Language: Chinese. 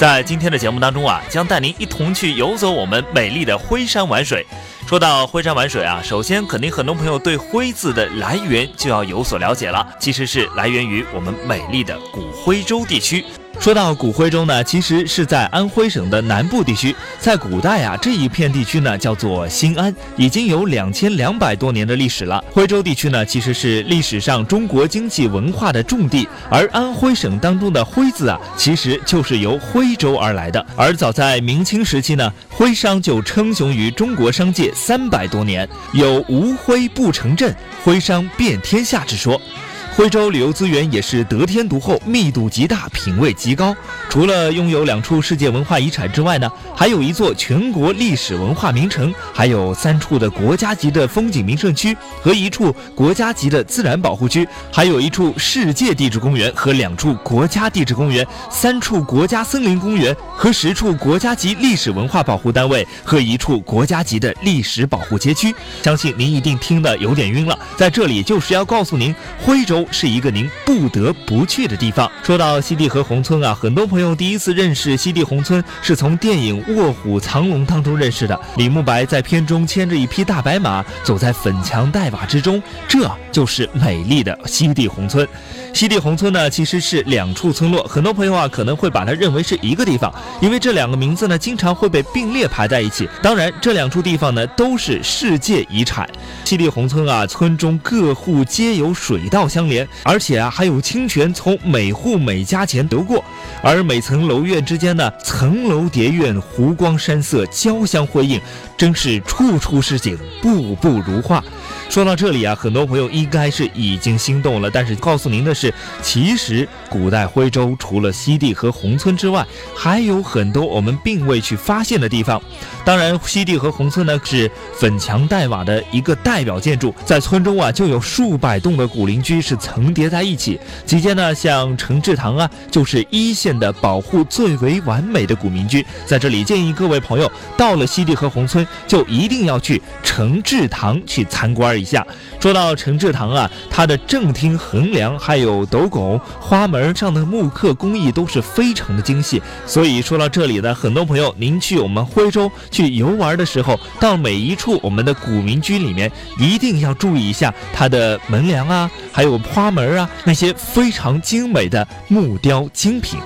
在今天的节目当中啊，将带您一同去游走我们美丽的徽山玩水。说到徽山玩水啊，首先肯定很多朋友对“徽”字的来源就要有所了解了，其实是来源于我们美丽的古徽州地区。说到古徽州呢，其实是在安徽省的南部地区。在古代啊，这一片地区呢叫做新安，已经有两千两百多年的历史了。徽州地区呢，其实是历史上中国经济文化的重地。而安徽省当中的“徽”字啊，其实就是由徽州而来的。而早在明清时期呢，徽商就称雄于中国商界三百多年，有“无徽不成镇，徽商遍天下”之说。徽州旅游资源也是得天独厚，密度极大，品位极高。除了拥有两处世界文化遗产之外呢，还有一座全国历史文化名城，还有三处的国家级的风景名胜区和一处国家级的自然保护区，还有一处世界地质公园和两处国家地质公园，三处国家森林公园和十处国家级历史文化保护单位和一处国家级的历史保护街区。相信您一定听得有点晕了，在这里就是要告诉您，徽州。是一个您不得不去的地方。说到西递河宏村啊，很多朋友第一次认识西递宏村是从电影《卧虎藏龙》当中认识的。李慕白在片中牵着一匹大白马，走在粉墙黛瓦之中，这就是美丽的西递宏村。西递宏村呢，其实是两处村落，很多朋友啊可能会把它认为是一个地方，因为这两个名字呢经常会被并列排在一起。当然，这两处地方呢都是世界遗产。西递宏村啊，村中各户皆有水稻相连。而且啊，还有清泉从每户每家前流过，而每层楼院之间呢，层楼叠院，湖光山色交相辉映，真是处处是景，步步如画。说到这里啊，很多朋友应该是已经心动了。但是告诉您的是，其实古代徽州除了西递和宏村之外，还有很多我们并未去发现的地方。当然，西递和宏村呢是粉墙黛瓦的一个代表建筑，在村中啊就有数百栋的古邻居是层叠在一起。期间呢，像承志堂啊，就是一线的保护最为完美的古民居。在这里建议各位朋友到了西递和宏村，就一定要去承志堂去参观。一下，说到承志堂啊，它的正厅、横梁还有斗拱、花门上的木刻工艺都是非常的精细。所以说到这里呢，很多朋友，您去我们徽州去游玩的时候，到每一处我们的古民居里面，一定要注意一下它的门梁啊，还有花门啊，那些非常精美的木雕精品。